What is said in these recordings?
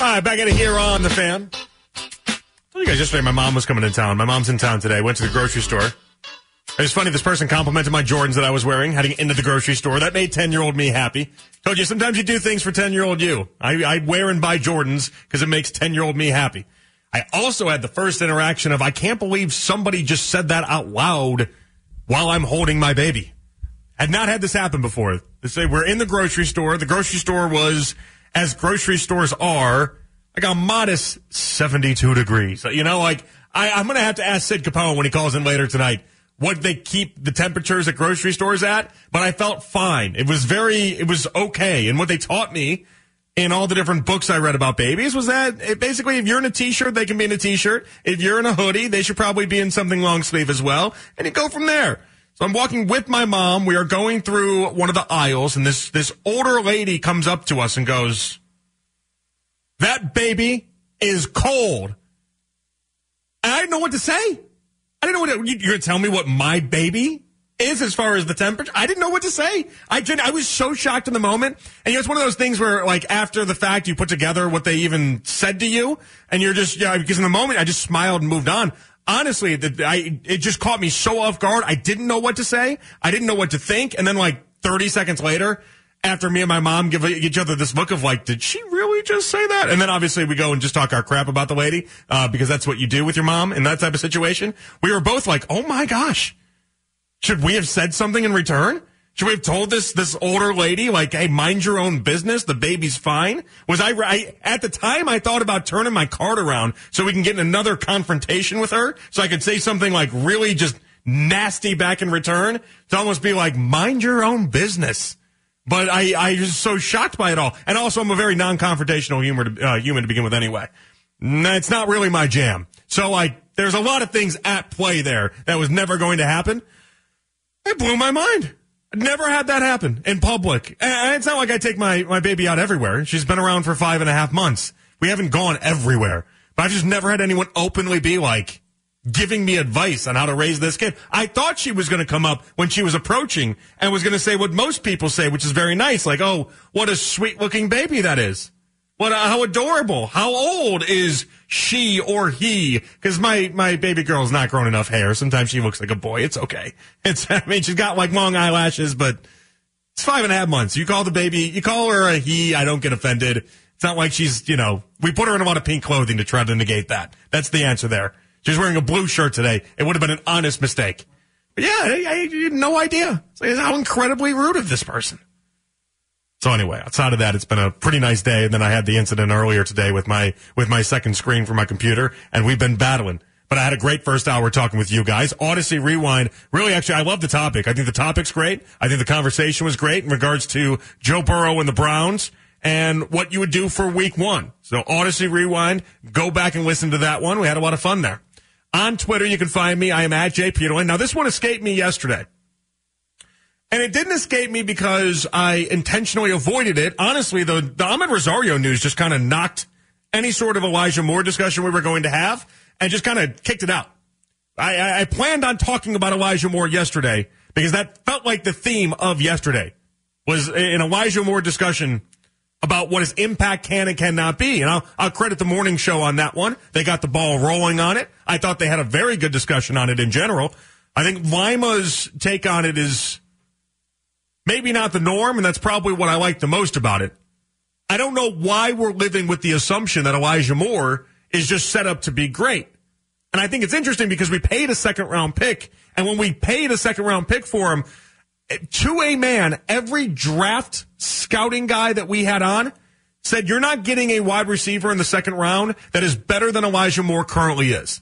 right, back at it here on the fan. I told you guys yesterday my mom was coming to town. My mom's in town today. Went to the grocery store. It was funny. This person complimented my Jordans that I was wearing heading into the grocery store. That made 10 year old me happy. Told you sometimes you do things for 10 year old you. I, I wear and buy Jordans because it makes 10 year old me happy. I also had the first interaction of I can't believe somebody just said that out loud while I'm holding my baby. Had not had this happen before. They say we're in the grocery store. The grocery store was, as grocery stores are, like a modest 72 degrees. You know, like I, I'm going to have to ask Sid Capone when he calls in later tonight what they keep the temperatures at grocery stores at, but I felt fine. It was very, it was okay. And what they taught me in all the different books I read about babies was that it basically if you're in a t-shirt, they can be in a t-shirt. If you're in a hoodie, they should probably be in something long sleeve as well. And you go from there. So I'm walking with my mom. We are going through one of the aisles and this, this older lady comes up to us and goes, that baby is cold. And I didn't know what to say. I didn't know what to, you're to tell me what my baby is as far as the temperature. I didn't know what to say. I didn't, I was so shocked in the moment. And you know, it's one of those things where like after the fact you put together what they even said to you and you're just, yeah, because in the moment I just smiled and moved on. Honestly, the, I, it just caught me so off guard. I didn't know what to say. I didn't know what to think. And then like 30 seconds later, after me and my mom give each other this look of like, did she really just say that? And then obviously we go and just talk our crap about the lady, uh, because that's what you do with your mom in that type of situation. We were both like, oh my gosh, should we have said something in return? Should we have told this this older lady like, "Hey, mind your own business. The baby's fine"? Was I, I at the time I thought about turning my card around so we can get in another confrontation with her, so I could say something like really just nasty back in return to almost be like, "Mind your own business." But I I was so shocked by it all, and also I'm a very non-confrontational humor to, uh, human to begin with anyway. It's not really my jam. So like, there's a lot of things at play there that was never going to happen. It blew my mind. Never had that happen in public. And it's not like I take my, my baby out everywhere. She's been around for five and a half months. We haven't gone everywhere. But I've just never had anyone openly be like, giving me advice on how to raise this kid. I thought she was going to come up when she was approaching and was going to say what most people say, which is very nice. Like, oh, what a sweet looking baby that is. What, uh, how adorable. How old is she or he? Cause my, my baby girl's not grown enough hair. Sometimes she looks like a boy. It's okay. It's, I mean, she's got like long eyelashes, but it's five and a half months. You call the baby, you call her a he. I don't get offended. It's not like she's, you know, we put her in a lot of pink clothing to try to negate that. That's the answer there. She's wearing a blue shirt today. It would have been an honest mistake. But yeah, I, I had no idea. It's like, how incredibly rude of this person. So anyway, outside of that, it's been a pretty nice day. And then I had the incident earlier today with my, with my second screen for my computer and we've been battling. But I had a great first hour talking with you guys. Audacy Rewind. Really, actually, I love the topic. I think the topic's great. I think the conversation was great in regards to Joe Burrow and the Browns and what you would do for week one. So Audacy Rewind, go back and listen to that one. We had a lot of fun there. On Twitter, you can find me. I am at Jay Peterlin. Now, this one escaped me yesterday. And it didn't escape me because I intentionally avoided it. Honestly, the, the Amed Rosario news just kind of knocked any sort of Elijah Moore discussion we were going to have and just kind of kicked it out. I, I planned on talking about Elijah Moore yesterday because that felt like the theme of yesterday was an Elijah Moore discussion about what his impact can and cannot be. And I'll, I'll credit the morning show on that one. They got the ball rolling on it. I thought they had a very good discussion on it in general. I think Lima's take on it is maybe not the norm, and that's probably what I like the most about it. I don't know why we're living with the assumption that Elijah Moore is just set up to be great. And I think it's interesting because we paid a second round pick, and when we paid a second round pick for him, to a man, every draft scouting guy that we had on said, You're not getting a wide receiver in the second round that is better than Elijah Moore currently is.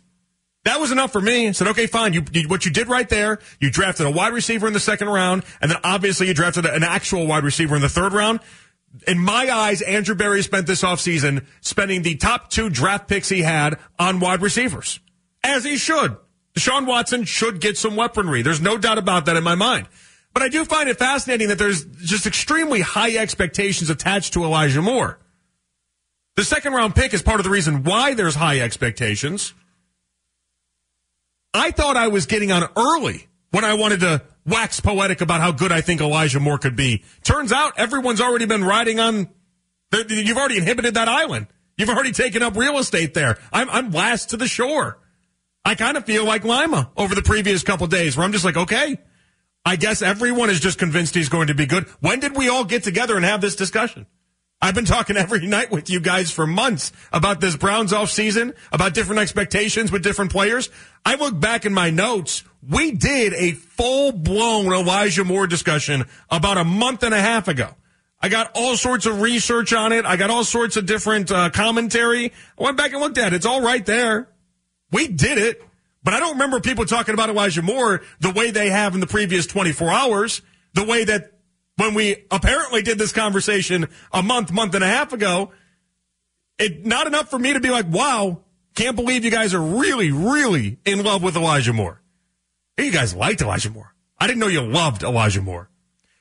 That was enough for me. I said, okay, fine. You, you, what you did right there, you drafted a wide receiver in the second round, and then obviously you drafted an actual wide receiver in the third round. In my eyes, Andrew Berry spent this offseason spending the top two draft picks he had on wide receivers. As he should. Deshaun Watson should get some weaponry. There's no doubt about that in my mind. But I do find it fascinating that there's just extremely high expectations attached to Elijah Moore. The second round pick is part of the reason why there's high expectations. I thought I was getting on early when I wanted to wax poetic about how good I think Elijah Moore could be. Turns out everyone's already been riding on, you've already inhibited that island. You've already taken up real estate there. I'm, I'm last to the shore. I kind of feel like Lima over the previous couple days where I'm just like, okay, I guess everyone is just convinced he's going to be good. When did we all get together and have this discussion? I've been talking every night with you guys for months about this Browns off season, about different expectations with different players. I look back in my notes. We did a full blown Elijah Moore discussion about a month and a half ago. I got all sorts of research on it. I got all sorts of different uh, commentary. I went back and looked at it. It's all right there. We did it, but I don't remember people talking about Elijah Moore the way they have in the previous 24 hours, the way that when we apparently did this conversation a month, month and a half ago, it not enough for me to be like, wow, can't believe you guys are really, really in love with Elijah Moore. Hey, you guys liked Elijah Moore. I didn't know you loved Elijah Moore.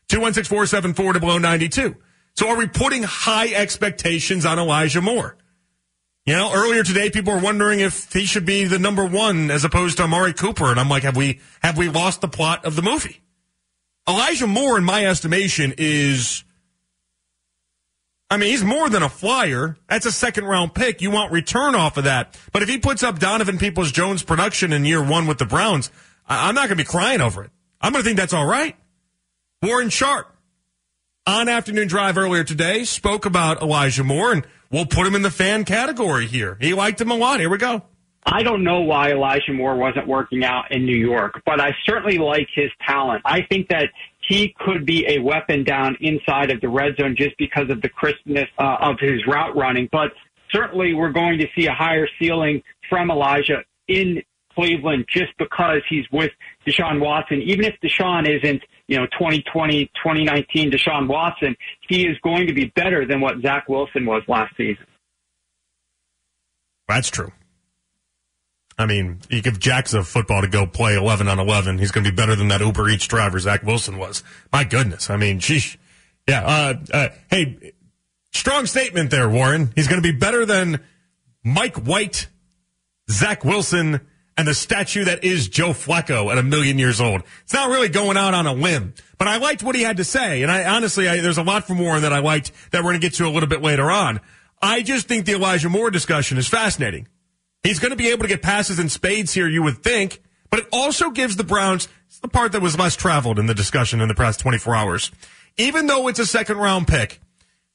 216-474 to below 92. So are we putting high expectations on Elijah Moore? You know, earlier today, people were wondering if he should be the number one as opposed to Amari Cooper. And I'm like, have we, have we lost the plot of the movie? Elijah Moore, in my estimation, is, I mean, he's more than a flyer. That's a second round pick. You want return off of that. But if he puts up Donovan Peoples Jones production in year one with the Browns, I'm not going to be crying over it. I'm going to think that's all right. Warren Sharp on afternoon drive earlier today spoke about Elijah Moore, and we'll put him in the fan category here. He liked him a lot. Here we go. I don't know why Elijah Moore wasn't working out in New York, but I certainly like his talent. I think that he could be a weapon down inside of the red zone just because of the crispness uh, of his route running. But certainly we're going to see a higher ceiling from Elijah in Cleveland just because he's with Deshaun Watson. Even if Deshaun isn't, you know, 2020, 2019 Deshaun Watson, he is going to be better than what Zach Wilson was last season. That's true. I mean, you give Jacks a football to go play 11 on 11. He's going to be better than that Uber Eats driver Zach Wilson was. My goodness. I mean, sheesh. Yeah. Uh, uh, hey, strong statement there, Warren. He's going to be better than Mike White, Zach Wilson, and the statue that is Joe Flacco at a million years old. It's not really going out on a limb, but I liked what he had to say. And I honestly, I, there's a lot from Warren that I liked that we're going to get to a little bit later on. I just think the Elijah Moore discussion is fascinating. He's going to be able to get passes in spades here, you would think, but it also gives the Browns the part that was less traveled in the discussion in the past 24 hours. Even though it's a second round pick,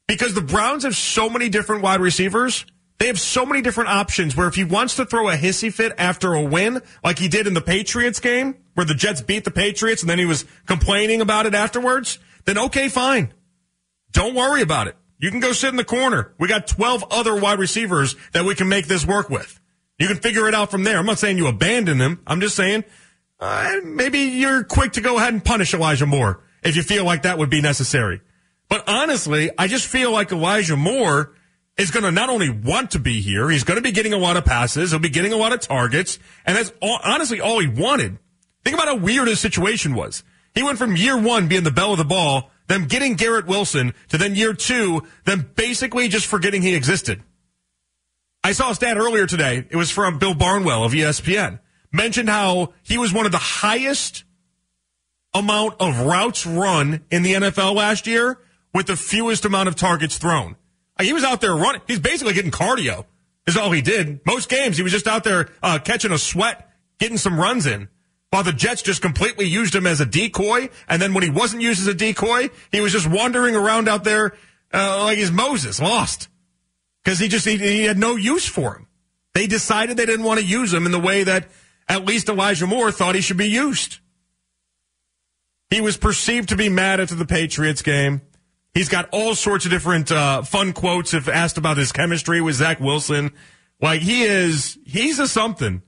because the Browns have so many different wide receivers, they have so many different options where if he wants to throw a hissy fit after a win, like he did in the Patriots game, where the Jets beat the Patriots and then he was complaining about it afterwards, then okay, fine. Don't worry about it. You can go sit in the corner. We got 12 other wide receivers that we can make this work with. You can figure it out from there. I'm not saying you abandon him. I'm just saying uh, maybe you're quick to go ahead and punish Elijah Moore if you feel like that would be necessary. But honestly, I just feel like Elijah Moore is going to not only want to be here, he's going to be getting a lot of passes, he'll be getting a lot of targets, and that's all, honestly all he wanted. Think about how weird his situation was. He went from year one being the belle of the ball, then getting Garrett Wilson, to then year two, then basically just forgetting he existed. I saw a stat earlier today. It was from Bill Barnwell of ESPN. Mentioned how he was one of the highest amount of routes run in the NFL last year with the fewest amount of targets thrown. He was out there running. He's basically getting cardio is all he did. Most games he was just out there uh, catching a sweat, getting some runs in. While the Jets just completely used him as a decoy, and then when he wasn't used as a decoy, he was just wandering around out there uh, like he's Moses, lost because he just he, he had no use for him. They decided they didn't want to use him in the way that at least Elijah Moore thought he should be used. He was perceived to be mad after the Patriots game. He's got all sorts of different uh, fun quotes if asked about his chemistry with Zach Wilson. Like he is, he's a something.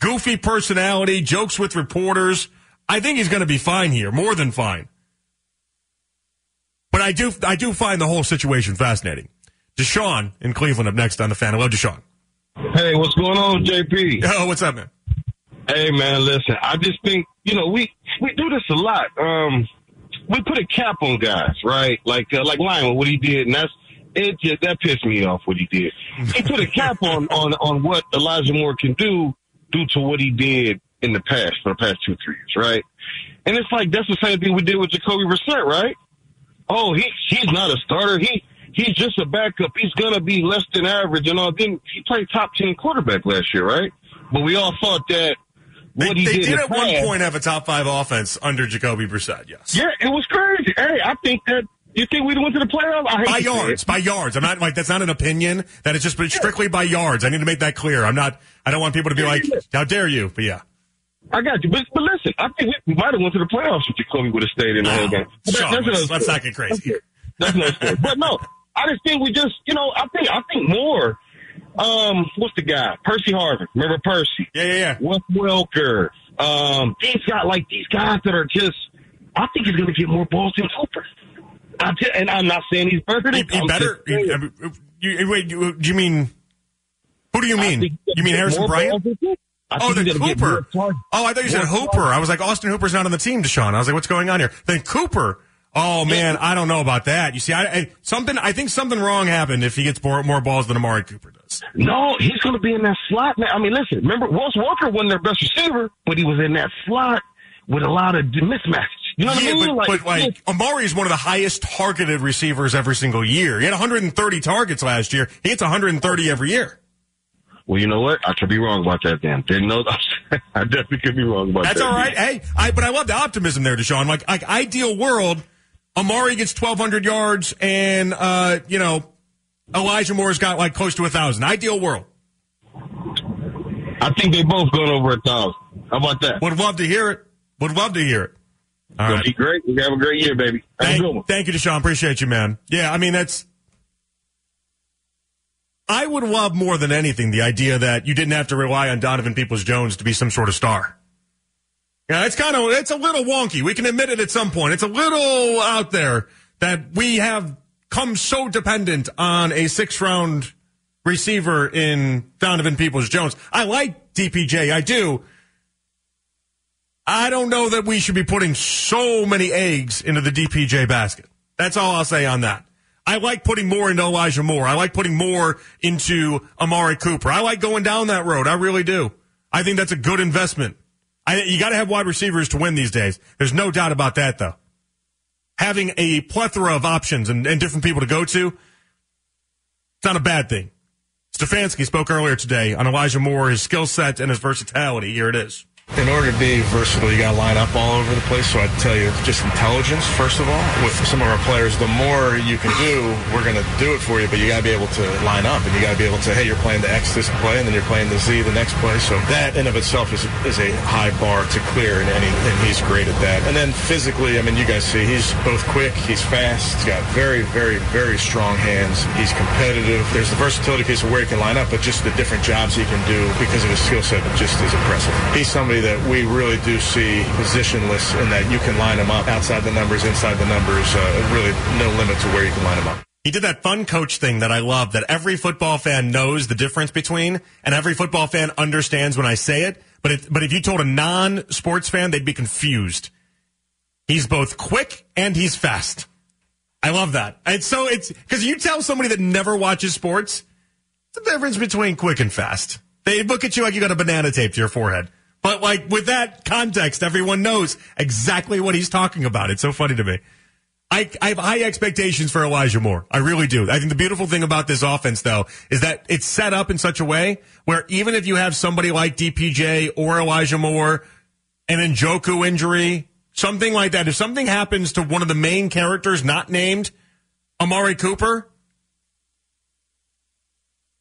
Goofy personality, jokes with reporters. I think he's going to be fine here, more than fine. But I do, I do find the whole situation fascinating. Deshaun in Cleveland up next on the fan. Hello, Deshaun. Hey, what's going on, JP? Oh, what's up, man? Hey, man, listen, I just think, you know, we, we do this a lot. Um, we put a cap on guys, right? Like, uh, like Lyman, what he did, and that's, it just, that pissed me off what he did. He put a cap on, on, on what Elijah Moore can do due to what he did in the past, for the past two, three years, right? And it's like, that's the same thing we did with Jacoby Brissett, right? Oh, he, he's not a starter. He, he's just a backup. He's gonna be less than average and all. Then he played top ten quarterback last year, right? But we all thought that They, they did, did at one point have a top five offense under Jacoby Brissett. Yes. Yeah, it was crazy. Hey, I think that you think we'd went to the playoffs. I by to say it. yards, by yards. I'm not like that's not an opinion. That is just strictly by yards. I need to make that clear. I'm not. I don't want people to be like, "How dare you?" But yeah, I got you. But, but listen, I think we might have went to the playoffs if Jacoby would have stayed in the whole game. That- that's let's, another let's story. not get crazy. That's no story. But no, I just think we just, you know, I think I think more. Um, what's the guy? Percy Harvin. Remember Percy? Yeah, yeah, yeah. Wes Welker. Um, these got like these guys that are just. I think he's going to get more balls than Cooper. I tell, and I'm not saying he's better. He, he better. he- you, wait, you, do you mean? Who do you mean? You mean Harrison Bryant? balls than Cooper. I Oh, think then he's gonna get Cooper. Oh, I thought you said Hooper. I was like, Austin Hooper's not on the team, Deshaun. I was like, what's going on here? Then Cooper. Oh man, I don't know about that. You see, I, I something. I think something wrong happened if he gets more, more balls than Amari Cooper does. No, he's going to be in that slot, man. I mean, listen, remember, Wes Welker wasn't their best receiver, but he was in that slot with a lot of mismatches. You know what yeah, I mean? but, but like Amari is one of the highest targeted receivers every single year. He had 130 targets last year. He hits 130 every year. well, you know what? I could be wrong about that, Dan. Didn't know. I definitely could be wrong about That's that. That's all right. Hey, I but I love the optimism there, Deshaun. Like like ideal world, Amari gets 1,200 yards, and uh, you know Elijah Moore's got like close to a thousand. Ideal world. I think they both going over a thousand. How about that? Would love to hear it. Would love to hear it. All Gonna right. be great. We have a great year, baby. Have a good one. Thank, thank you, Deshaun. Appreciate you, man. Yeah, I mean that's. I would love more than anything the idea that you didn't have to rely on Donovan Peoples Jones to be some sort of star. Yeah, it's kind of it's a little wonky. We can admit it at some point. It's a little out there that we have come so dependent on a six round receiver in Donovan Peoples Jones. I like DPJ, I do. I don't know that we should be putting so many eggs into the DPJ basket. That's all I'll say on that. I like putting more into Elijah Moore. I like putting more into Amari Cooper. I like going down that road. I really do. I think that's a good investment. I, you got to have wide receivers to win these days. There's no doubt about that, though. Having a plethora of options and, and different people to go to, it's not a bad thing. Stefanski spoke earlier today on Elijah Moore, his skill set, and his versatility. Here it is. In order to be versatile, you got to line up all over the place. So I'd tell you just intelligence, first of all. With some of our players, the more you can do, we're going to do it for you, but you got to be able to line up and you got to be able to, say, hey, you're playing the X this play and then you're playing the Z the next play. So that in of itself is, is a high bar to clear and, and, and he's great at that. And then physically, I mean, you guys see he's both quick, he's fast, he's got very, very, very strong hands. He's competitive. There's the versatility piece of where he can line up, but just the different jobs he can do because of his skill set just is impressive. He's somebody that we really do see positionless in that you can line him up outside the numbers, inside the numbers. Uh, really, no limit to where you can line him up. He did that fun coach thing that I love that every football fan knows the difference between and every football fan understands when I say it. But it, but if you told a non-sports fan, they'd be confused. He's both quick and he's fast. I love that. It's so it's because you tell somebody that never watches sports, the difference between quick and fast. They look at you like you got a banana taped to your forehead. But like with that context, everyone knows exactly what he's talking about. It's so funny to me. I, I have high expectations for Elijah Moore. I really do. I think the beautiful thing about this offense, though, is that it's set up in such a way where even if you have somebody like DPJ or Elijah Moore, an Njoku injury, something like that, if something happens to one of the main characters not named Amari Cooper,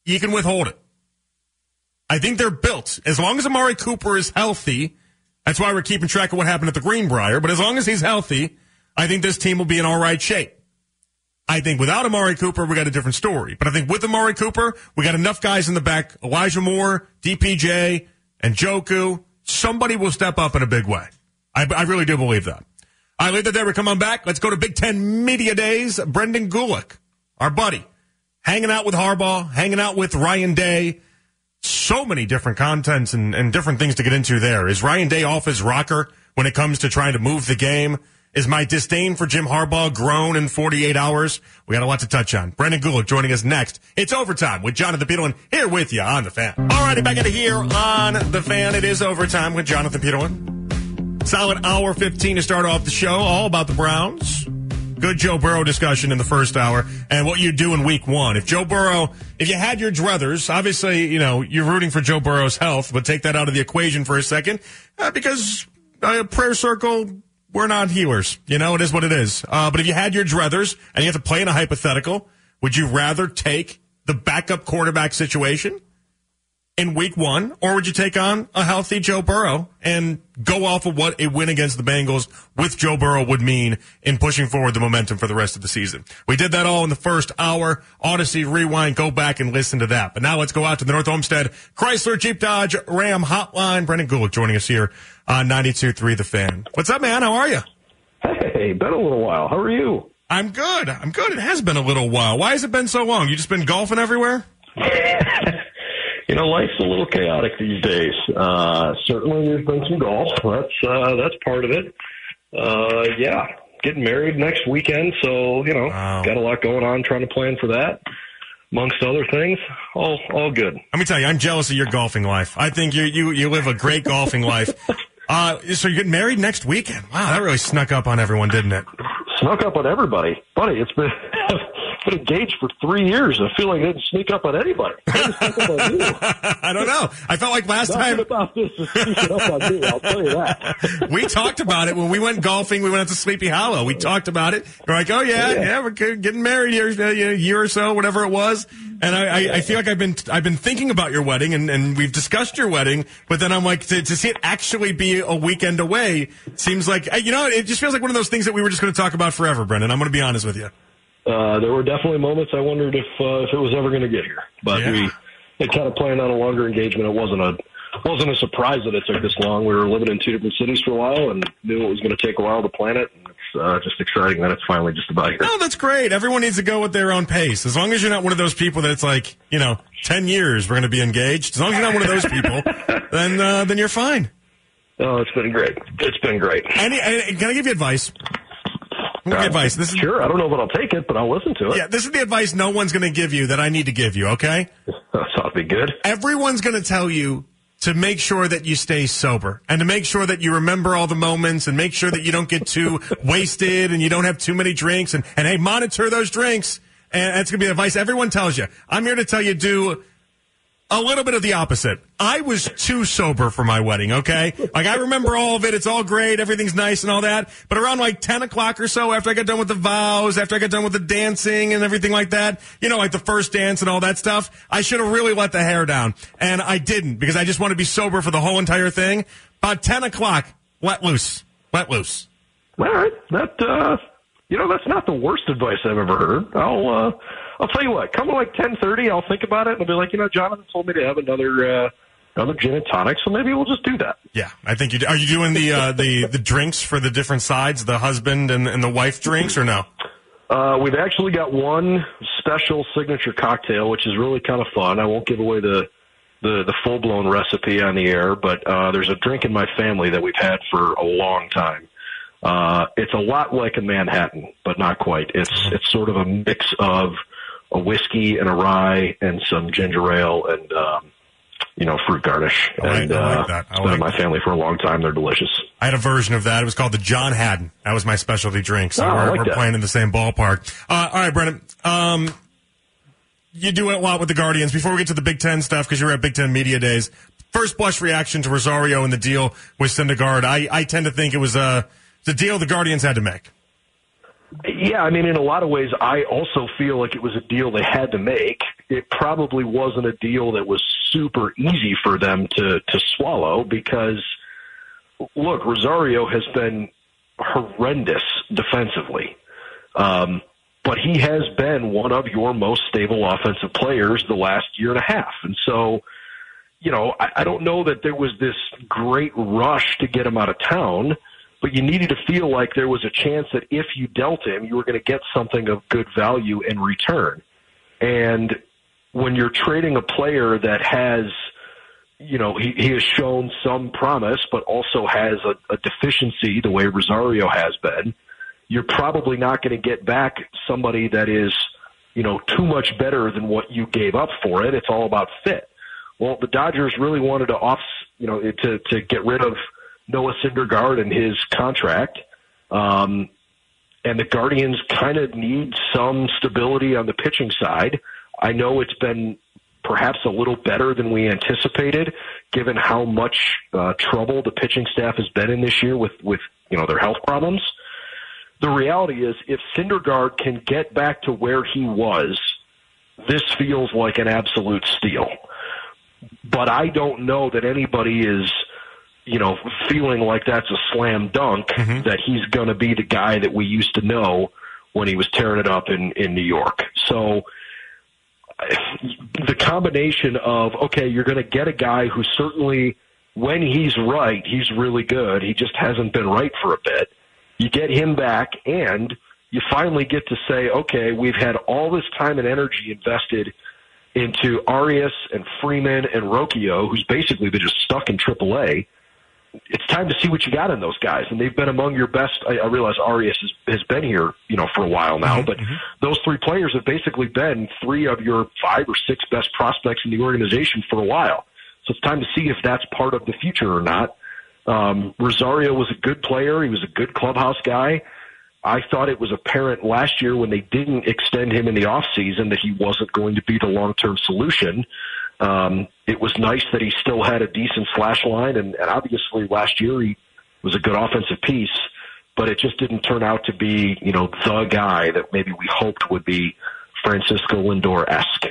you can withhold it. I think they're built. As long as Amari Cooper is healthy, that's why we're keeping track of what happened at the Greenbrier, but as long as he's healthy, I think this team will be in all right shape. I think without Amari Cooper, we got a different story. But I think with Amari Cooper, we got enough guys in the back. Elijah Moore, DPJ, and Njoku. Somebody will step up in a big way. I, I really do believe that. I All right, later there, we come on back. Let's go to Big Ten Media Days. Brendan Gulick, our buddy, hanging out with Harbaugh, hanging out with Ryan Day. So many different contents and, and different things to get into there. Is Ryan Day off his rocker when it comes to trying to move the game? Is my disdain for Jim Harbaugh grown in 48 hours? We got a lot to touch on. Brendan Gulick joining us next. It's overtime with Jonathan Peterlin here with you on the fan. Alrighty, back at it here on the fan. It is overtime with Jonathan Peterlin. Solid hour 15 to start off the show. All about the Browns. Good Joe Burrow discussion in the first hour and what you do in week one. If Joe Burrow, if you had your druthers, obviously, you know, you're rooting for Joe Burrow's health, but take that out of the equation for a second uh, because uh, prayer circle, we're not healers. You know, it is what it is. Uh, but if you had your druthers and you have to play in a hypothetical, would you rather take the backup quarterback situation? In week one, or would you take on a healthy Joe Burrow and go off of what a win against the Bengals with Joe Burrow would mean in pushing forward the momentum for the rest of the season? We did that all in the first hour. Audacy Rewind, go back and listen to that. But now let's go out to the North Olmsted Chrysler Jeep Dodge Ram Hotline. Brendan Gulick joining us here on 92.3 The Fan. What's up, man? How are you? Hey, been a little while. How are you? I'm good. I'm good. It has been a little while. Why has it been so long? You just been golfing everywhere? you know, life's a little chaotic these days. Uh, certainly there's been some golf. That's, uh, that's part of it. Uh, yeah, getting married next weekend. So, you know, wow. got a lot going on trying to plan for that. Amongst other things, all all good. Let me tell you, I'm jealous of your golfing life. I think you you you live a great golfing life. Uh, so you're getting married next weekend? Wow, that really snuck up on everyone, didn't it? Snuck up on everybody, buddy. It's been been engaged for three years. I feel like I didn't sneak up on anybody. I, I don't know. I felt like last Nothing time about this is sneaking up on me. I'll tell you that. we talked about it when we went golfing. We went out to Sleepy Hollow. We talked about it. We're like, oh yeah, yeah, yeah we're getting married here, a year or so, whatever it was. And I, I, I, feel like I've been I've been thinking about your wedding, and, and we've discussed your wedding. But then I'm like, to, to see it actually be a weekend away seems like eh, you know, it just feels like one of those things that we were just going to talk about forever, Brendan. I'm going to be honest with you uh, there were definitely moments I wondered if uh, if it was ever going to get here. But yeah. we had kind of planned on a longer engagement. It wasn't a wasn't a surprise that it took this long. We were living in two different cities for a while and knew it was going to take a while to plan it. And it's uh, just exciting that it's finally just about here. No, that's great. Everyone needs to go at their own pace. As long as you're not one of those people that it's like, you know, 10 years we're going to be engaged. As long as you're not one of those people, then uh, then you're fine. Oh, it's been great. It's been great. Any, can I give you advice? Uh, advice. This is, sure. I don't know if I'll take it, but I'll listen to it. Yeah, this is the advice no one's going to give you that I need to give you. Okay. That'll be good. Everyone's going to tell you to make sure that you stay sober and to make sure that you remember all the moments and make sure that you don't get too wasted and you don't have too many drinks and, and hey, monitor those drinks. And that's going to be advice everyone tells you. I'm here to tell you do a little bit of the opposite. I was too sober for my wedding, okay? Like, I remember all of it. It's all great. Everything's nice and all that. But around like 10 o'clock or so, after I got done with the vows, after I got done with the dancing and everything like that, you know, like the first dance and all that stuff, I should have really let the hair down. And I didn't because I just want to be sober for the whole entire thing. About 10 o'clock, let loose. Let loose. All right. That, uh, you know, that's not the worst advice I've ever heard. I'll, uh, I'll tell you what. Come like ten thirty, I'll think about it and I'll be like, you know, Jonathan told me to have another uh, another gin and tonic, so maybe we'll just do that. Yeah, I think you. Do. Are you doing the uh, the the drinks for the different sides, the husband and, and the wife drinks, or no? Uh, we've actually got one special signature cocktail, which is really kind of fun. I won't give away the the, the full blown recipe on the air, but uh, there's a drink in my family that we've had for a long time. Uh, it's a lot like a Manhattan, but not quite. It's it's sort of a mix of a whiskey and a rye and some ginger ale and um, you know fruit garnish. I like, and I like that. I it's been in my family for a long time. They're delicious. I had a version of that. It was called the John Haddon. That was my specialty drink. So oh, we're, like we're playing in the same ballpark. Uh, all right, Brennan. Um, you do a lot with the Guardians. Before we get to the Big Ten stuff, because you're at Big Ten Media Days, first blush reaction to Rosario and the deal with Syndergaard. I, I tend to think it was a, the deal the Guardians had to make. Yeah, I mean, in a lot of ways, I also feel like it was a deal they had to make. It probably wasn't a deal that was super easy for them to to swallow because, look, Rosario has been horrendous defensively, um, but he has been one of your most stable offensive players the last year and a half, and so. You know, I, I don't know that there was this great rush to get him out of town but you needed to feel like there was a chance that if you dealt him, you were going to get something of good value in return. And when you're trading a player that has, you know, he, he has shown some promise, but also has a, a deficiency the way Rosario has been, you're probably not going to get back somebody that is, you know, too much better than what you gave up for it. It's all about fit. Well, the Dodgers really wanted to off, you know, to to get rid of Noah Syndergaard and his contract. Um, and the Guardians kind of need some stability on the pitching side. I know it's been perhaps a little better than we anticipated, given how much uh, trouble the pitching staff has been in this year with with you know their health problems. The reality is, if Syndergaard can get back to where he was, this feels like an absolute steal. But I don't know that anybody is, you know, feeling like that's a slam dunk mm-hmm. that he's going to be the guy that we used to know when he was tearing it up in in New York. So the combination of okay, you're going to get a guy who certainly, when he's right, he's really good. He just hasn't been right for a bit. You get him back, and you finally get to say, okay, we've had all this time and energy invested into Arias and Freeman and Rocchio, who's basically been just stuck in AAA it's time to see what you got in those guys. And they've been among your best. I, I realize Arias has, has been here, you know, for a while now, mm-hmm. but mm-hmm. those three players have basically been three of your five or six best prospects in the organization for a while. So it's time to see if that's part of the future or not. Um, Rosario was a good player. He was a good clubhouse guy. I thought it was apparent last year when they didn't extend him in the off season that he wasn't going to be the long term solution. Um, it was nice that he still had a decent slash line, and, and obviously last year he was a good offensive piece, but it just didn't turn out to be, you know, the guy that maybe we hoped would be Francisco Lindor esque.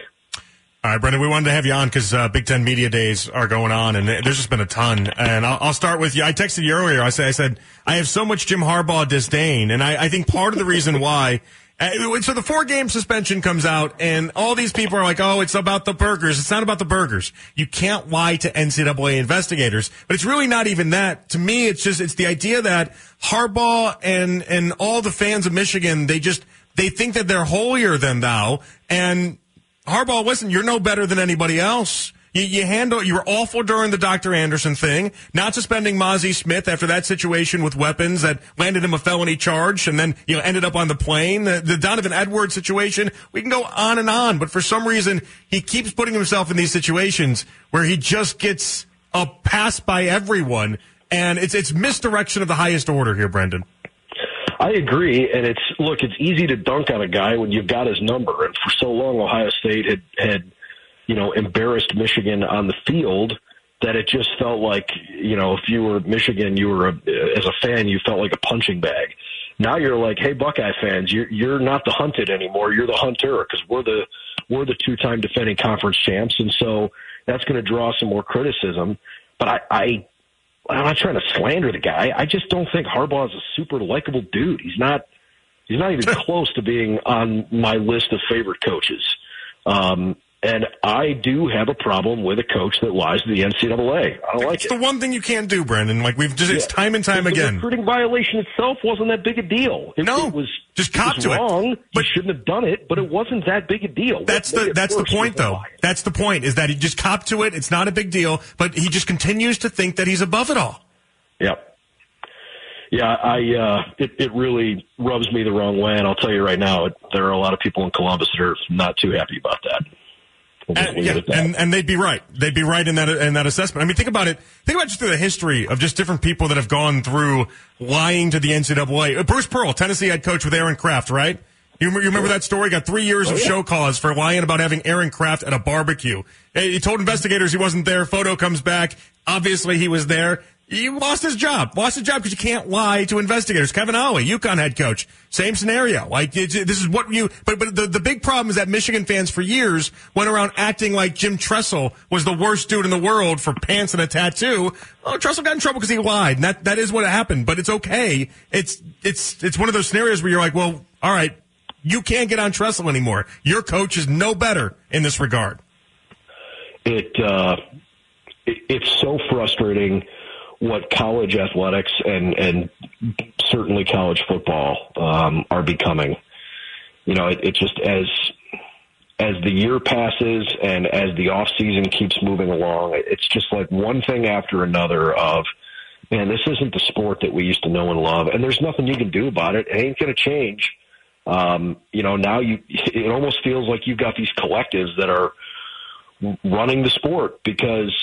All right, Brendan, we wanted to have you on because uh, Big Ten Media Days are going on, and there's just been a ton. And I'll, I'll, start with you. I texted you earlier. I said, I said, I have so much Jim Harbaugh disdain, and I, I think part of the reason why uh, so the four game suspension comes out and all these people are like, oh, it's about the burgers. It's not about the burgers. You can't lie to NCAA investigators, but it's really not even that. To me, it's just, it's the idea that Harbaugh and, and all the fans of Michigan, they just, they think that they're holier than thou. And Harbaugh, listen, you're no better than anybody else. You, you handle, you were awful during the Dr. Anderson thing, not suspending Mazi Smith after that situation with weapons that landed him a felony charge and then, you know, ended up on the plane. The, the Donovan Edwards situation, we can go on and on, but for some reason, he keeps putting himself in these situations where he just gets a pass by everyone. And it's, it's misdirection of the highest order here, Brendan. I agree, and it's look, it's easy to dunk on a guy when you've got his number, and for so long Ohio State had had you know, embarrassed Michigan on the field that it just felt like, you know, if you were Michigan, you were a, as a fan, you felt like a punching bag. Now you're like, hey, Buckeye fans, you're you're not the hunted anymore. You're the hunter because we're the we're the two time defending conference champs, and so that's going to draw some more criticism. But I, I I'm not trying to slander the guy. I just don't think Harbaugh is a super likable dude. He's not. He's not even close to being on my list of favorite coaches. Um, and I do have a problem with a coach that lies to the NCAA. I don't like it's it. the one thing you can't do, Brandon. Like we've just, yeah. it's time and time the again. The recruiting violation itself wasn't that big a deal. It, no, it was just cop to wrong. it. But you shouldn't have done it. But it wasn't that big a deal. That's the that's the point, though. That's the point. Is that he just cop to it. It's not a big deal, but he just continues to think that he's above it all. Yep. Yeah, I uh, it it really rubs me the wrong way, and I'll tell you right now, it, there are a lot of people in Columbus that are not too happy about that. And, yeah, and, and they'd be right. They'd be right in that in that assessment. I mean, think about it. Think about just through the history of just different people that have gone through lying to the NCAA. Uh, Bruce Pearl, Tennessee head coach with Aaron Craft, right? You, you remember that story? Got three years oh, of yeah. show cause for lying about having Aaron Craft at a barbecue. He told investigators he wasn't there. Photo comes back. Obviously, he was there. He lost his job. Lost his job because you can't lie to investigators. Kevin Ollie, UConn head coach, same scenario. Like this is what you. But but the the big problem is that Michigan fans for years went around acting like Jim Tressel was the worst dude in the world for pants and a tattoo. Oh, Tressel got in trouble because he lied. And that that is what happened. But it's okay. It's it's it's one of those scenarios where you're like, well, all right, you can't get on Tressel anymore. Your coach is no better in this regard. It uh, it, it's so frustrating what college athletics and and certainly college football um, are becoming. You know, it, it just as as the year passes and as the off season keeps moving along, it's just like one thing after another of man, this isn't the sport that we used to know and love, and there's nothing you can do about it. It ain't going to change. Um, you know, now you it almost feels like you've got these collectives that are running the sport because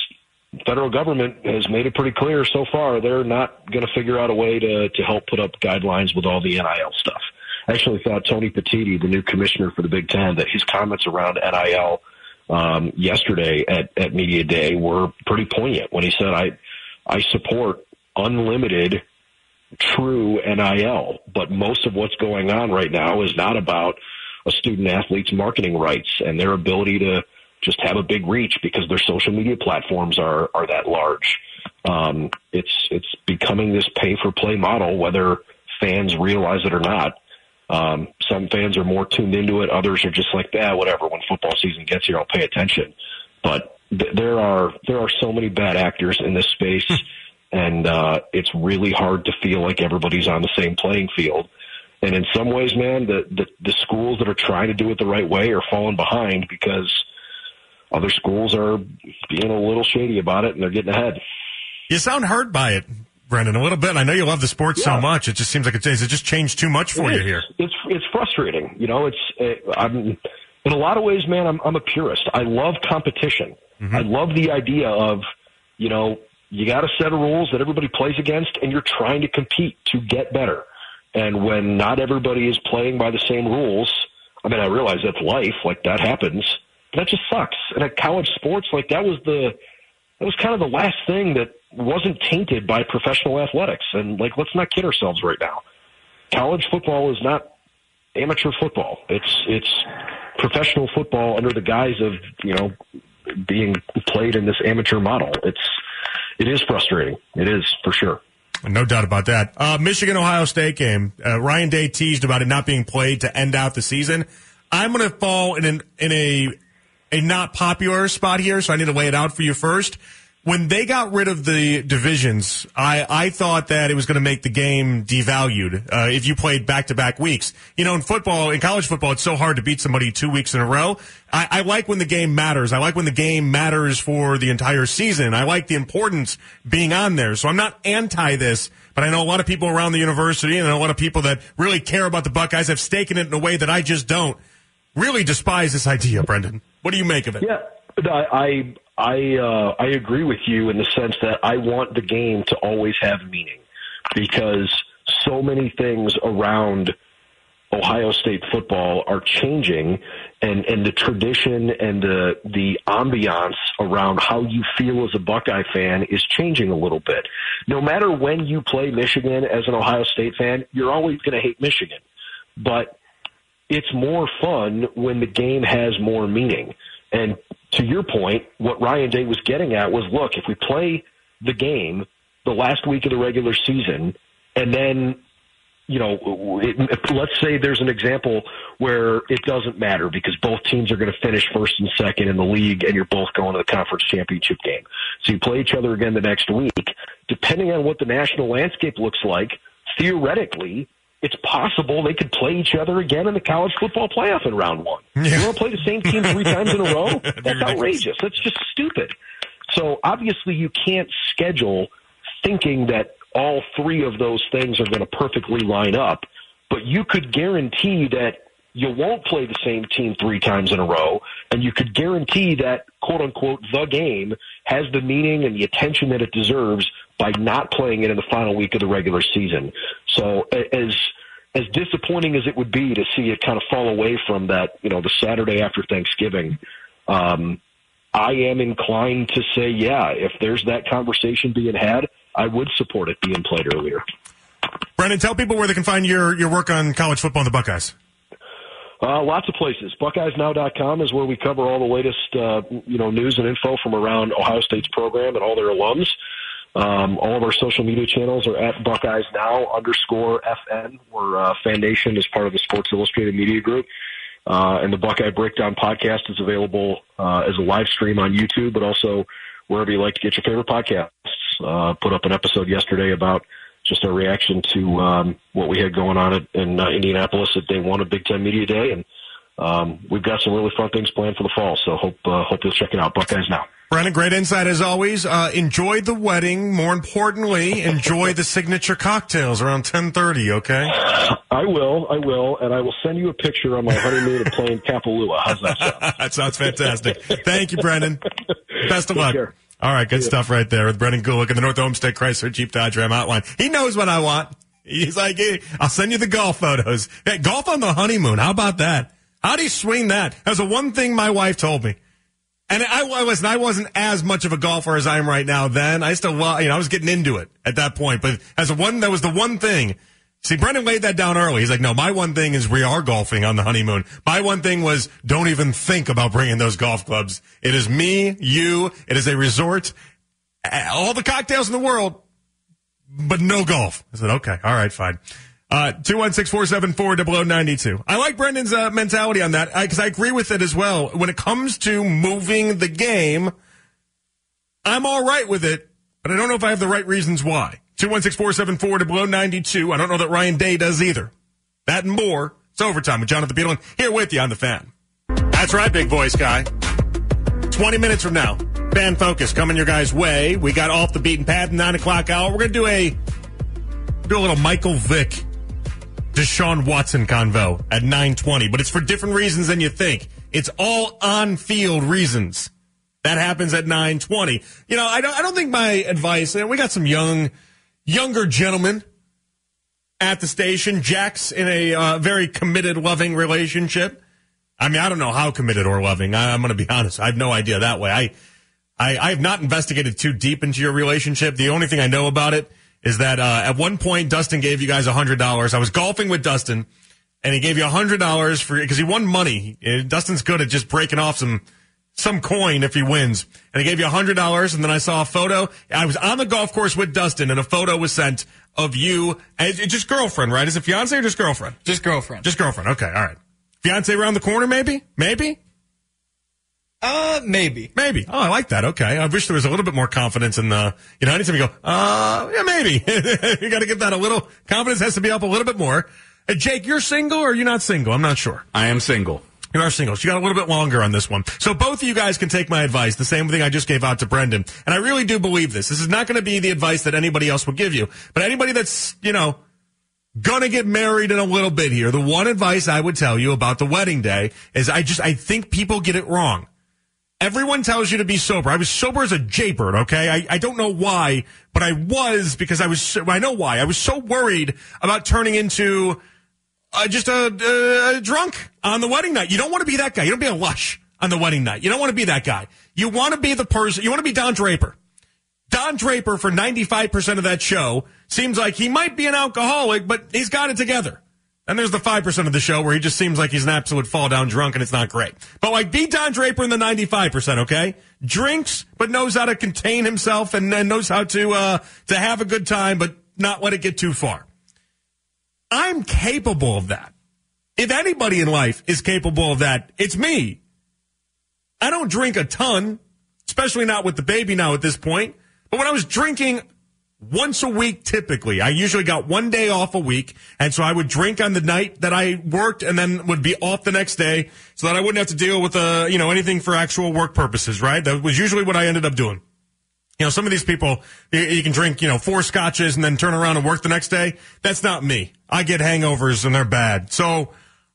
federal government has made it pretty clear so far they're not going to figure out a way to to help put up guidelines with all the NIL stuff. I actually thought Tony Petitti, the new commissioner for the Big Ten, that his comments around NIL um, yesterday at, at media day were pretty poignant when he said, "I I support unlimited." True NIL, but most of what's going on right now is not about a student athlete's marketing rights and their ability to just have a big reach because their social media platforms are are that large. Um, it's it's becoming this pay for play model, whether fans realize it or not. Um, some fans are more tuned into it. Others are just like, yeah, whatever. When football season gets here, I'll pay attention. But th- there are there are so many bad actors in this space, and uh, it's really hard to feel like everybody's on the same playing field. And in some ways, man, the, the the schools that are trying to do it the right way are falling behind because other schools are being a little shady about it and they're getting ahead. You sound hurt by it, Brendan, a little bit. I know you love the sport Yeah. so much. It just seems like it's, it just changed too much for It you is. here. It's it's frustrating. You know, it's uh, I'm in a lot of ways, man. I'm I'm a purist. I love competition. I love the idea of you know you got a set of rules that everybody plays against, and you're trying to compete to get better. And when not everybody is playing by the same rules, I mean, I realize that's life. Like that happens. That just sucks. And at college sports, like that was the that was kind of the last thing that wasn't tainted by professional athletics. And like, let's not kid ourselves right now college football is not amateur football. It's it's professional football under the guise of you know being played in this amateur model. It's it is frustrating. It is for sure. No doubt about that. Uh, Michigan Ohio State game. Uh, Ryan Day teased about it not being played to end out the season. I'm going to fall in an, in a a not popular spot here, so I need to lay it out for you first. When they got rid of the divisions, I, I thought that it was going to make the game devalued uh, if you played back to back weeks. You know, in football, in college football, it's so hard to beat somebody two weeks in a row. I, I like when the game matters. I like when the game matters for the entire season. I like the importance being on there. So I'm not anti this, but I know a lot of people around the university and a lot of people that really care about the Buckeyes have staken it in a way that I just don't. Really despise this idea, Brendan. What do you make of it? Yeah, I I uh, I agree with you in the sense that I want the game to always have meaning because so many things around Ohio State football are changing and, and the tradition and the, the ambiance around how you feel as a Buckeye fan is changing a little bit. No matter when you play Michigan as an Ohio State fan, you're always going to hate Michigan. But it's more fun when the game has more meaning. And to your point, what Ryan Day was getting at was look, if we play the game the last week of the regular season and then you know, it, let's say there's an example where it doesn't matter because both teams are going to finish first and second in the league and you're both going to the conference championship game. So you play each other again the next week. Depending on what the national landscape looks like, theoretically, it's possible they could play each other again in the college football playoff in round one. Yeah. You want to play the same team three times in a row? That's outrageous. That's just stupid. So obviously you can't schedule thinking that all three of those things are going to perfectly line up, but you could guarantee that you won't play the same team three times in a row, and you could guarantee that quote unquote the game has the meaning and the attention that it deserves by not playing it in the final week of the regular season. So as as disappointing as it would be to see it kind of fall away from that, you know, the Saturday after Thanksgiving, um, I am inclined to say, yeah, if there's that conversation being had, I would support it being played earlier. Brendan, tell people where they can find your, your work on college football and the Buckeyes. Uh, lots of places. BuckeyesNow.com is where we cover all the latest, uh, you know, news and info from around Ohio State's program and all their alums. Um, all of our social media channels are at Buckeyes Now underscore FN. We're uh, Fan Nation is part of the Sports Illustrated Media Group. Uh, and the Buckeye Breakdown podcast is available uh, as a live stream on YouTube, but also wherever you like to get your favorite podcasts. Uh, put up an episode yesterday about just our reaction to um, what we had going on at, in uh, Indianapolis at day one of Big Ten Media Day, and um, we've got some really fun things planned for the fall. So hope uh, hope you'll check it out. Buckeyes now. Brendan, great insight as always. Uh, enjoy the wedding. More importantly, enjoy the signature cocktails around 1030, okay? I will, I will, and I will send you a picture on my honeymoon of playing Kapalua. How's that sound? that sounds fantastic. Thank you, Brendan. Best of Take luck. care. All right, good stuff right there with Brendan Gulick and the North Olmsted Chrysler Jeep Dodge Ram Outline. He knows what I want. He's like, hey, I'll send you the golf photos. Hey, golf on the honeymoon. How about that? How do you swing that? That was the one thing my wife told me. And I, I wasn't, I wasn't as much of a golfer as I am right now then. I still, you know, I was getting into it at that point. But as a one, that was the one thing. See, Brendan laid that down early. He's like, no, my one thing is we are golfing on the honeymoon. My one thing was don't even think about bringing those golf clubs. It is me, you. It is a resort. All the cocktails in the world, but no golf. I said, okay, all right, fine. Uh, 216-474-0092. I like Brendan's uh, mentality on that because I, I agree with it as well. When it comes to moving the game, I'm all right with it, but I don't know if I have the right reasons why. 216-474-0092. I don't know that Ryan Day does either. That and more. It's overtime with Jonathan Peterlin here with you on the fan. That's right, big voice guy. 20 minutes from now, fan focus coming your guys' way. We got off the beaten path, 9 o'clock hour. We're going to do a, do a little Michael Vick Deshaun Watson convo at 920, but it's for different reasons than you think. It's all on field reasons. That happens at 920. You know, I don't, I don't think my advice, we got some young, younger gentlemen at the station. Jack's in a uh, very committed, loving relationship. I mean, I don't know how committed or loving. I, am going to be honest. I have no idea that way. I, I, I have not investigated too deep into your relationship. The only thing I know about it is that uh, at one point Dustin gave you guys a hundred dollars. I was golfing with Dustin, and he gave you a hundred dollars for because he won money. Dustin's good at just breaking off some some coin if he wins, and he gave you a hundred dollars. And then I saw a photo. I was on the golf course with Dustin, and a photo was sent of you and just girlfriend, right? Is it fiance or just girlfriend? Just girlfriend. Just girlfriend. Okay, all right. Fiance around the corner, maybe, maybe. Uh, maybe. Maybe. Oh, I like that. Okay. I wish there was a little bit more confidence in the, you know, anytime you go, uh, yeah, maybe. you got to give that a little, confidence has to be up a little bit more. Uh, Jake, you're single or you're not single? I'm not sure. I am single. You are single. So you got a little bit longer on this one. So both of you guys can take my advice, the same thing I just gave out to Brendan. And I really do believe this. This is not going to be the advice that anybody else would give you. But anybody that's, you know, gonna get married in a little bit here, the one advice I would tell you about the wedding day is I just, I think people get it wrong. Everyone tells you to be sober. I was sober as a jaybird, okay? I, I don't know why, but I was because I was, so, I know why. I was so worried about turning into uh, just a, a, drunk on the wedding night. You don't want to be that guy. You don't be a lush on the wedding night. You don't want to be that guy. You want to be the person, you want to be Don Draper. Don Draper for 95% of that show seems like he might be an alcoholic, but he's got it together. And there's the 5% of the show where he just seems like he's an absolute fall down drunk and it's not great. But like beat Don Draper in the 95%, okay? Drinks, but knows how to contain himself and, and knows how to, uh, to have a good time, but not let it get too far. I'm capable of that. If anybody in life is capable of that, it's me. I don't drink a ton, especially not with the baby now at this point. But when I was drinking once a week typically. I usually got one day off a week, and so I would drink on the night that I worked and then would be off the next day so that I wouldn't have to deal with uh, you know, anything for actual work purposes, right? That was usually what I ended up doing. You know, some of these people, you, you can drink, you know, four scotches and then turn around and work the next day. That's not me. I get hangovers and they're bad. So,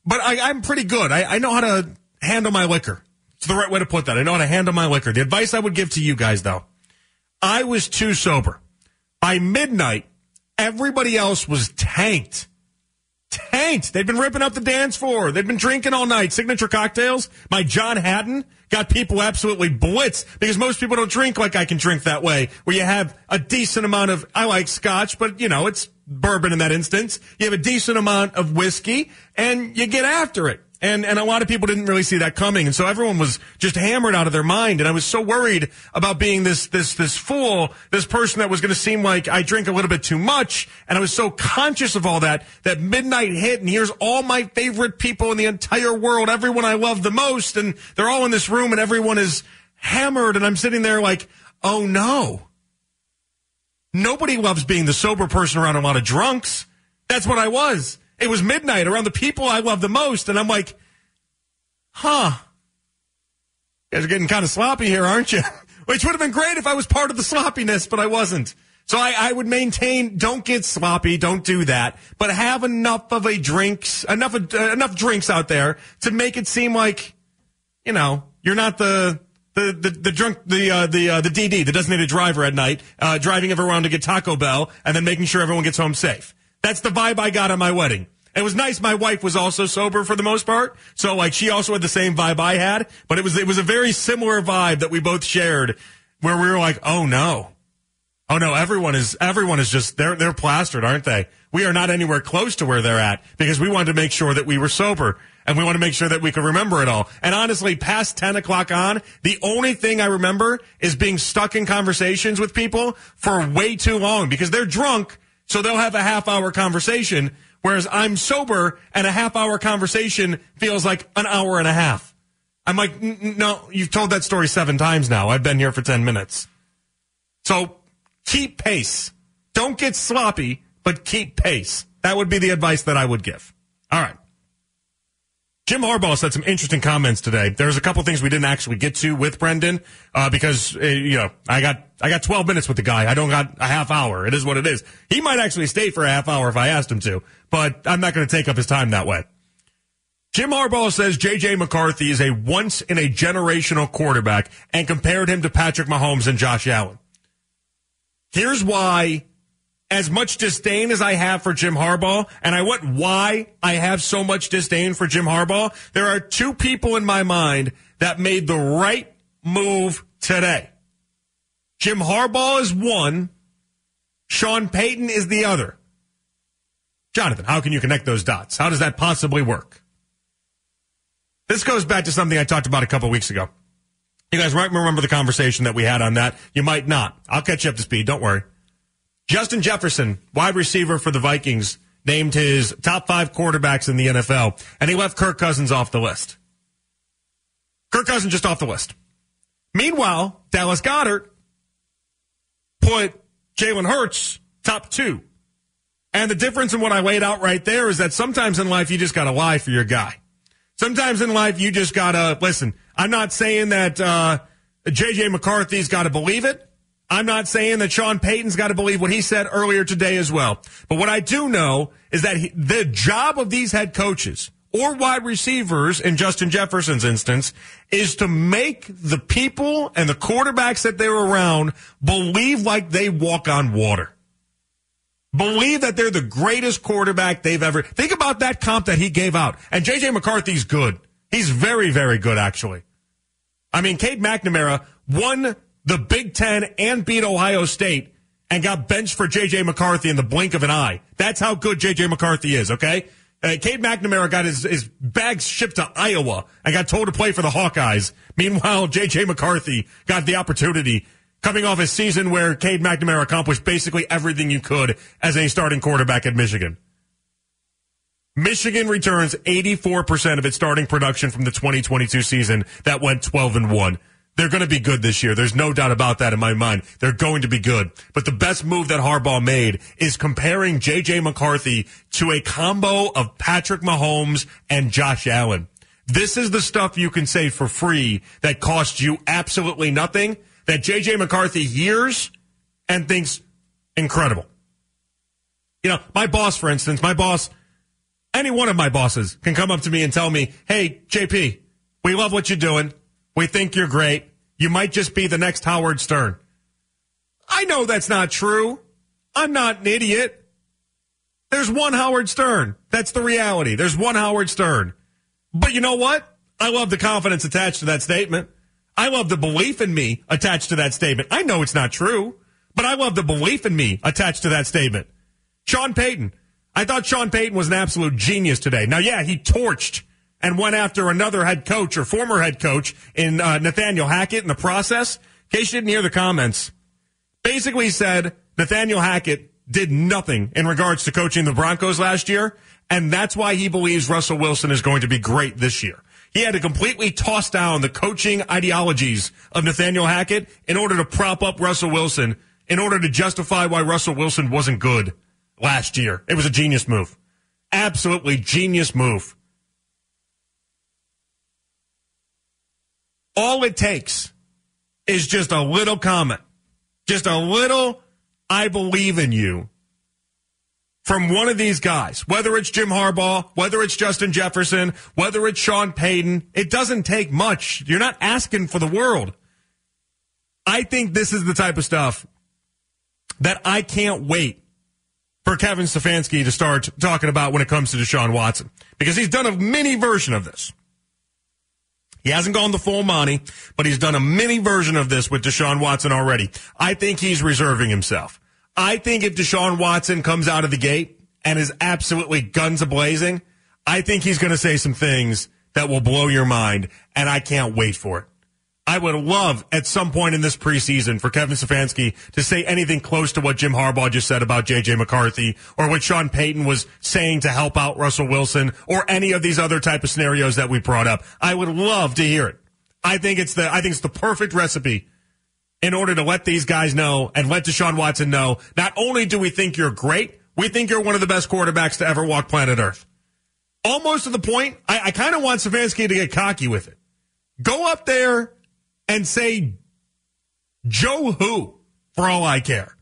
but I, I'm pretty good. I, I know how to handle my liquor. It's the right way to put that. I know how to handle my liquor. The advice I would give to you guys though, I was too sober. By midnight, everybody else was tanked. Tanked. They'd been ripping up the dance floor. They'd been drinking all night. Signature cocktails. My John Hatton got people absolutely blitzed because most people don't drink like I can drink that way, where you have a decent amount of, I like scotch, but you know, it's bourbon in that instance. You have a decent amount of whiskey and you get after it. And, and a lot of people didn't really see that coming. And so everyone was just hammered out of their mind. And I was so worried about being this, this, this fool, this person that was going to seem like I drink a little bit too much. And I was so conscious of all that, that midnight hit and here's all my favorite people in the entire world, everyone I love the most. And they're all in this room and everyone is hammered. And I'm sitting there like, oh no. Nobody loves being the sober person around a lot of drunks. That's what I was. It was midnight around the people I love the most, and I'm like, huh. You guys are getting kind of sloppy here, aren't you? Which would have been great if I was part of the sloppiness, but I wasn't. So I, I, would maintain, don't get sloppy, don't do that, but have enough of a drinks, enough uh, enough drinks out there to make it seem like, you know, you're not the, the, the, the drunk, the, uh, the, uh, the DD, the designated driver at night, uh, driving everyone to get Taco Bell and then making sure everyone gets home safe. That's the vibe I got on my wedding. It was nice. My wife was also sober for the most part, so like she also had the same vibe I had. But it was it was a very similar vibe that we both shared, where we were like, "Oh no, oh no, everyone is everyone is just they're they're plastered, aren't they? We are not anywhere close to where they're at because we wanted to make sure that we were sober and we want to make sure that we could remember it all. And honestly, past ten o'clock on, the only thing I remember is being stuck in conversations with people for way too long because they're drunk, so they'll have a half hour conversation Whereas I'm sober and a half hour conversation feels like an hour and a half. I'm like, no, you've told that story seven times now. I've been here for 10 minutes. So keep pace. Don't get sloppy, but keep pace. That would be the advice that I would give. All right. Jim Harbaugh said some interesting comments today. There's a couple things we didn't actually get to with Brendan uh, because uh, you know I got I got 12 minutes with the guy. I don't got a half hour. It is what it is. He might actually stay for a half hour if I asked him to, but I'm not going to take up his time that way. Jim Harbaugh says J.J. McCarthy is a once in a generational quarterback and compared him to Patrick Mahomes and Josh Allen. Here's why as much disdain as I have for Jim Harbaugh, and I want why I have so much disdain for Jim Harbaugh, there are two people in my mind that made the right move today. Jim Harbaugh is one, Sean Payton is the other. Jonathan, how can you connect those dots? How does that possibly work? This goes back to something I talked about a couple weeks ago. You guys might remember the conversation that we had on that. You might not. I'll catch you up to speed. Don't worry. Justin Jefferson, wide receiver for the Vikings, named his top five quarterbacks in the NFL, and he left Kirk Cousins off the list. Kirk Cousins just off the list. Meanwhile, Dallas Goedert put Jalen Hurts top two. And the difference in what I laid out right there is that sometimes in life you just got to lie for your guy. Sometimes in life you just got to listen. I'm not saying that uh, JJ McCarthy's got to believe it. I'm not saying that Sean Payton's got to believe what he said earlier today as well. But what I do know is that he, the job of these head coaches or wide receivers in Justin Jefferson's instance is to make the people and the quarterbacks that they're around believe like they walk on water. Believe that they're the greatest quarterback they've ever. Think about that comp that he gave out. And JJ McCarthy's good. He's very, very good, actually. I mean, Cade McNamara won the Big Ten and beat Ohio State and got benched for J.J. McCarthy in the blink of an eye. That's how good J.J. McCarthy is, okay? Uh, Cade McNamara got his, his bags shipped to Iowa and got told to play for the Hawkeyes. Meanwhile, J.J. McCarthy got the opportunity coming off a season where Cade McNamara accomplished basically everything you could as a starting quarterback at Michigan. Michigan returns 84% of its starting production from the 2022 season that went 12 and 1. They're going to be good this year. There's no doubt about that in my mind. They're going to be good. But the best move that Harbaugh made is comparing J.J. McCarthy to a combo of Patrick Mahomes and Josh Allen. This is the stuff you can say for free that costs you absolutely nothing that J.J. McCarthy hears and thinks incredible. You know, my boss, for instance, my boss, any one of my bosses can come up to me and tell me, Hey, JP, we love what you're doing. We think you're great. You might just be the next Howard Stern. I know that's not true. I'm not an idiot. There's one Howard Stern. That's the reality. There's one Howard Stern. But you know what? I love the confidence attached to that statement. I love the belief in me attached to that statement. I know it's not true, but I love the belief in me attached to that statement. Sean Payton. I thought Sean Payton was an absolute genius today. Now, yeah, he torched and went after another head coach or former head coach in uh, Nathaniel Hackett in the process. In case you didn't hear the comments, basically said Nathaniel Hackett did nothing in regards to coaching the Broncos last year, and that's why he believes Russell Wilson is going to be great this year. He had to completely toss down the coaching ideologies of Nathaniel Hackett in order to prop up Russell Wilson, in order to justify why Russell Wilson wasn't good last year. It was a genius move. Absolutely genius move. All it takes is just a little comment, just a little, I believe in you from one of these guys, whether it's Jim Harbaugh, whether it's Justin Jefferson, whether it's Sean Payton. It doesn't take much. You're not asking for the world. I think this is the type of stuff that I can't wait for Kevin Stefanski to start talking about when it comes to Deshaun Watson because he's done a mini version of this. He hasn't gone the full Monty, but he's done a mini version of this with Deshaun Watson already. I think he's reserving himself. I think if Deshaun Watson comes out of the gate and is absolutely guns a blazing, I think he's going to say some things that will blow your mind, and I can't wait for it. I would love at some point in this preseason for Kevin Stefanski to say anything close to what Jim Harbaugh just said about JJ McCarthy or what Sean Payton was saying to help out Russell Wilson or any of these other type of scenarios that we brought up. I would love to hear it. I think it's the I think it's the perfect recipe in order to let these guys know and let Deshaun Watson know not only do we think you're great, we think you're one of the best quarterbacks to ever walk planet Earth. Almost to the point, I, I kind of want Stefanski to get cocky with it. Go up there and say Joe who, for all I care.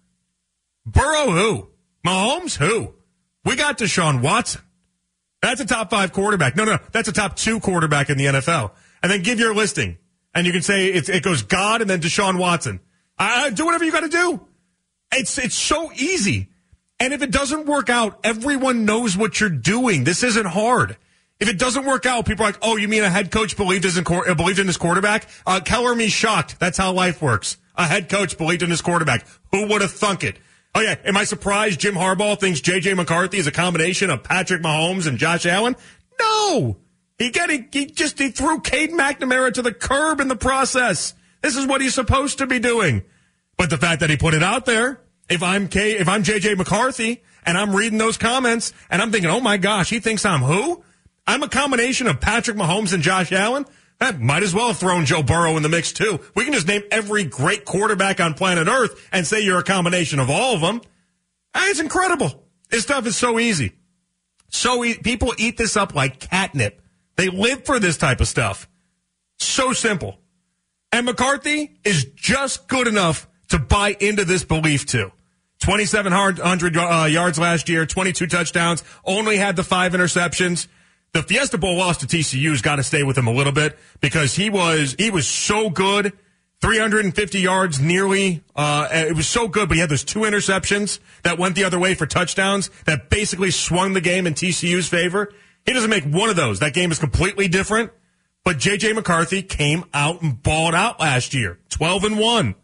Burrow who? Mahomes who? We got Deshaun Watson. That's a top five quarterback. No, no, that's a top two quarterback in the NFL. And then give your listing. And you can say it goes God and then Deshaun Watson. Uh, do whatever you got to do. It's, it's so easy. And if it doesn't work out, everyone knows what you're doing. This isn't hard. If it doesn't work out, people are like, "Oh, you mean a head coach believed in uh, believed in his quarterback?" Uh, Keller me shocked. That's how life works. A head coach believed in his quarterback. Who would have thunk it? Oh yeah, am I surprised Jim Harbaugh thinks J.J. McCarthy is a combination of Patrick Mahomes and Josh Allen? No, he got he, he just he threw Cade McNamara to the curb in the process. This is what he's supposed to be doing. But the fact that he put it out there, if I'm K, if I'm J.J. McCarthy and I'm reading those comments and I'm thinking, oh my gosh, he thinks I'm who? I'm a combination of Patrick Mahomes and Josh Allen. That might as well have thrown Joe Burrow in the mix too. We can just name every great quarterback on planet Earth and say you're a combination of all of them. Ah, it's incredible. This stuff is so easy. So e- people eat this up like catnip. They live for this type of stuff. So simple. And McCarthy is just good enough to buy into this belief too. 2,700 uh, yards last year, 22 touchdowns, only had the five interceptions the Fiesta Bowl loss to TCU's got to stay with him a little bit because he was he was so good. 350 yards nearly. Uh, it was so good, but he had those two interceptions that went the other way for touchdowns that basically swung the game in TCU's favor. He doesn't make one of those. That game is completely different. But JJ McCarthy came out and balled out last year. 12 and 1.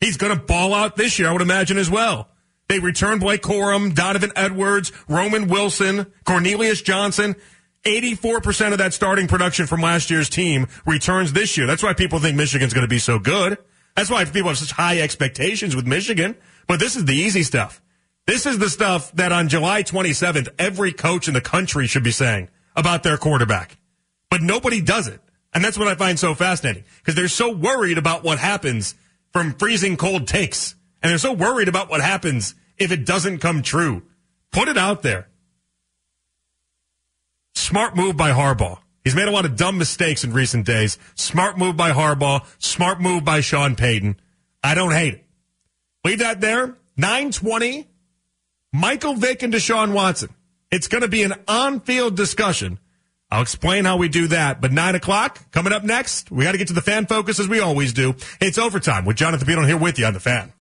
He's going to ball out this year, I would imagine as well. They returned Blake Corum, Donovan Edwards, Roman Wilson, Cornelius Johnson. 84% of that starting production from last year's team returns this year. That's why people think Michigan's going to be so good. That's why people have such high expectations with Michigan. But this is the easy stuff. This is the stuff that on July 27th, every coach in the country should be saying about their quarterback. But nobody does it. And that's what I find so fascinating because they're so worried about what happens from freezing cold takes. And they're so worried about what happens if it doesn't come true. Put it out there. Smart move by Harbaugh. He's made a lot of dumb mistakes in recent days. Smart move by Harbaugh. Smart move by Sean Payton. I don't hate it. Leave that there. 920. Michael Vick and Deshaun Watson. It's going to be an on-field discussion. I'll explain how we do that. But nine o'clock coming up next. We got to get to the fan focus as we always do. It's overtime with Jonathan Peterlin here with you on the fan.